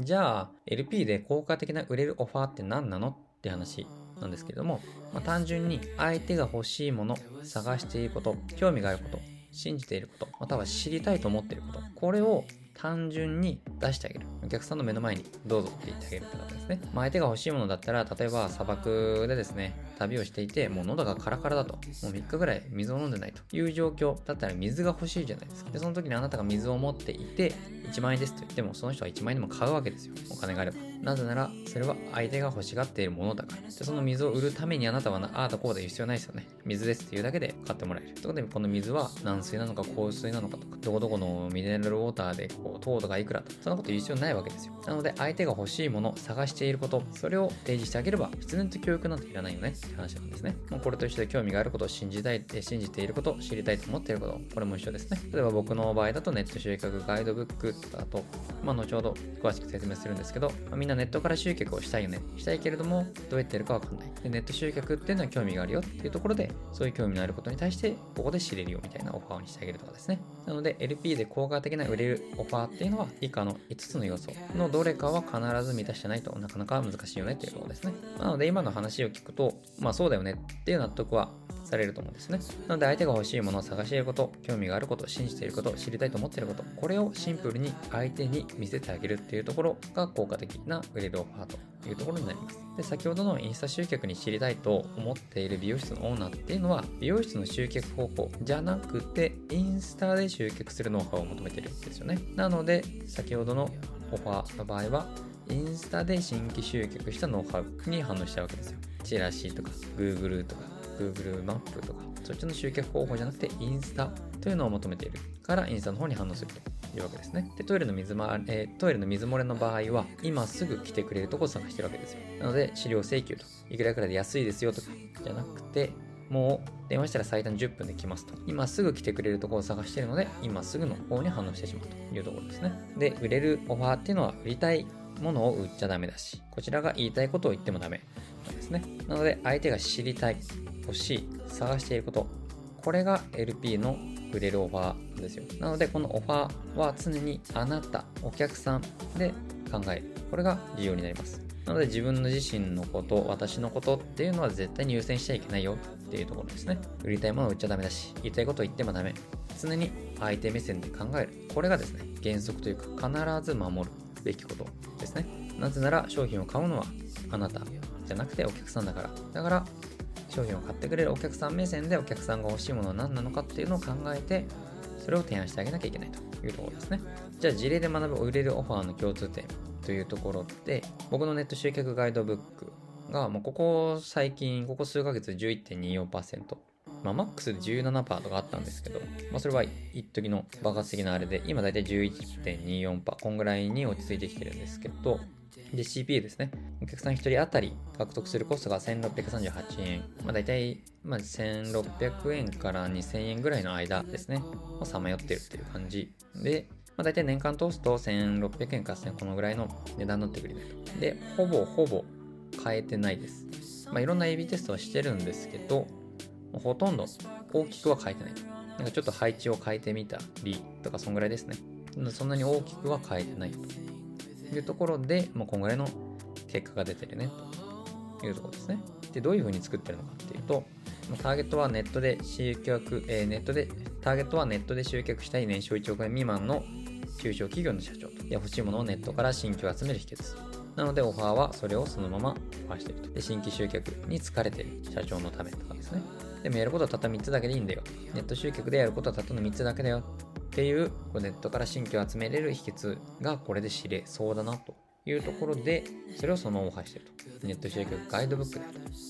じゃあ、LP で効果的な売れるオファーって何なのって話なんですけれども、まあ、単純に相手が欲しいもの、探していること、興味があること、信じていること、または知りたいと思っていること、これを単純に出してあげる。お客さんの目の前にどうぞって言ってあげるってことですね。まあ、相手が欲しいものだったら、例えば砂漠でですね、旅をしていて、もう喉がカラカラだと、もう3日ぐらい水を飲んでないという状況だったら水が欲しいじゃないですか。で、その時にあなたが水を持っていて、1万円ですと言っても、その人は1万円でも買うわけですよ。お金があれば。なぜなら、それは相手が欲しがっているものだから。で、その水を売るためにあなたはああだこうだ言う必要ないですよね。水ですっていうだけで買ってもらえる。ということで、この水は軟水なのか硬水なのかとか、どこどこのミネラルウォーターでこう糖度がいくらとか、そんなこと言う必要ないわけですよ。なので、相手が欲しいもの、探していること、それを提示してあげれば、必然と教育なんていらないよねって話なんですね。もうこれと一緒で興味があることを信じたい、信じていること、知りたいと思っていること、これも一緒ですね。例えば僕の場合だとネット集客ガイドブックだと、まあ後ほど詳しく説明するんですけど、まあ、みんなネットから集客をしたいよね。したいけれども、どうやってやるかわかんない。で、ネット集客っていうのは興味があるよっていうところで、そういう興味のあることに対して、ここで知れるよみたいなオファーにしてあげるとかですね。なので、LP で効果的な売れるオファーっていうのは、以下の5つの要素のどれかは必ず満たしてないとなかなか難しいよねっていうところですね。なので、今の話を聞くと、まあそうだよねっていう納得はされると思うんですね。なので相手が欲しいものを探していること、興味があること、信じていること、知りたいと思っていること、これをシンプルに相手に見せてあげるっていうところが効果的な売れるオファーというところになります。で、先ほどのインスタ集客に知りたいと思っている美容室のオーナーっていうのは、美容室の集客方法じゃなくて、インスタで集客するノウハウを求めてるんですよね。なので、先ほどのオファーの場合は、インスタで新規集客したノウハウに反応しちゃうわけですよ。チラシとか、Google とか、Google マップとか、そっちの集客方法じゃなくてインスタというのを求めているからインスタの方に反応するというわけですね。で、トイレの水,、まえー、トイレの水漏れの場合は、今すぐ来てくれるとこを探してるわけですよ。なので、資料請求と、いくらいくらで安いですよとか、じゃなくて、もう電話したら最短10分で来ますと。今すぐ来てくれるところを探しているので、今すぐの方に反応してしまうというところですね。で、売れるオファーっていうのは、売りたいものを売っちゃダメだし、こちらが言いたいことを言ってもダメなんですね。なので、相手が知りたい、欲しい、探していること、これが LP の売れるオファーですよ。なので、このオファーは常にあなた、お客さんで考える。これが重要になります。なので自分の自身のこと、私のことっていうのは絶対に優先しちゃいけないよっていうところですね。売りたいものを売っちゃダメだし、言いたいことを言ってもダメ。常に相手目線で考える。これがですね、原則というか必ず守るべきことですね。なぜなら商品を買うのはあなたじゃなくてお客さんだから。だから商品を買ってくれるお客さん目線でお客さんが欲しいものは何なのかっていうのを考えてそれを提案してあげなきゃいけないというところですね。じゃあ事例で学ぶ売れるオファーの共通点というところで僕のネット集客ガイドブックがもうここ最近ここ数ヶ月11.24%まあ、マックスで17%とかあったんですけど、まあ、それは一時の爆発的なあれで、今だいたい11.24%、こんぐらいに落ち着いてきてるんですけど、で、CPU ですね。お客さん1人当たり獲得するコストが1638円。まあ大体、まあ1600円から2000円ぐらいの間ですね。をさまよってるっていう感じ。で、まあ大体年間通すと1600円から1000このぐらいの値段になってくる。で、ほぼほぼ変えてないです。まあいろんな AB テストはしてるんですけど、ほとんど大きくは変えてない。なんかちょっと配置を変えてみたりとかそんぐらいですね。そんなに大きくは変えてないと。いうところで、まあ、こんぐらいの結果が出てるねというところですね。で、どういう風に作ってるのかっていうと、ターゲットはネットで集客、えー、ネットで、ターゲットはネットで集客したい年商1億円未満の中小企業の社長と。で、欲しいものをネットから新規を集める秘訣。なのでオファーはそれをそのままオファーしていると。で、新規集客に疲れている社長のためとかですね。でもやることはたった3つだけでいいんだよ。ネット集客でやることはたったの3つだけだよ。っていうネットから新規を集めれる秘訣がこれで知れそうだなというところで、それをそのまま発してると。ネット集客ガイドブックで。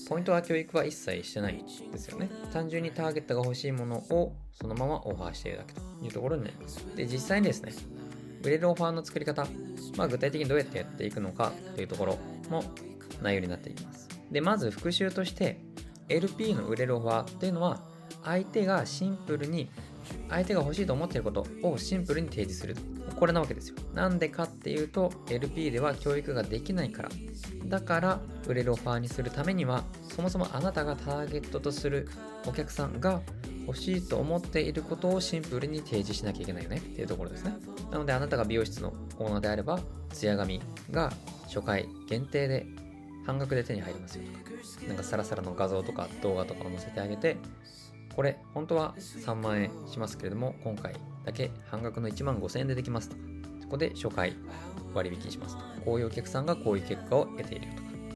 ポイントは教育は一切してないですよね。単純にターゲットが欲しいものをそのままオファーしているだけというところになります。で、実際にですね、売れるオファーの作り方、まあ具体的にどうやってやっていくのかというところも内容になっていきます。で、まず復習として、LP の売れるオファーっていうのは、相手がシンプルに相手が欲しいと思っていることをシンプルに提示する。これなわけですよ。なんでかっていうと、LP では教育ができないから。だから、売れるオファーにするためには、そもそもあなたがターゲットとするお客さんが欲しいと思っていることをシンプルに提示しなきゃいけないよねっていうところですね。なのであなたが美容室のオーナーであれば、ツヤ髪が初回限定で半額で手に入りますよとか、なんかサラサラの画像とか動画とかを載せてあげて、これ本当は3万円しますけれども、今回だけ半額の1万5000円でできますと。そこで初回割引しますと。こういうお客さんがこういう結果を得ていると。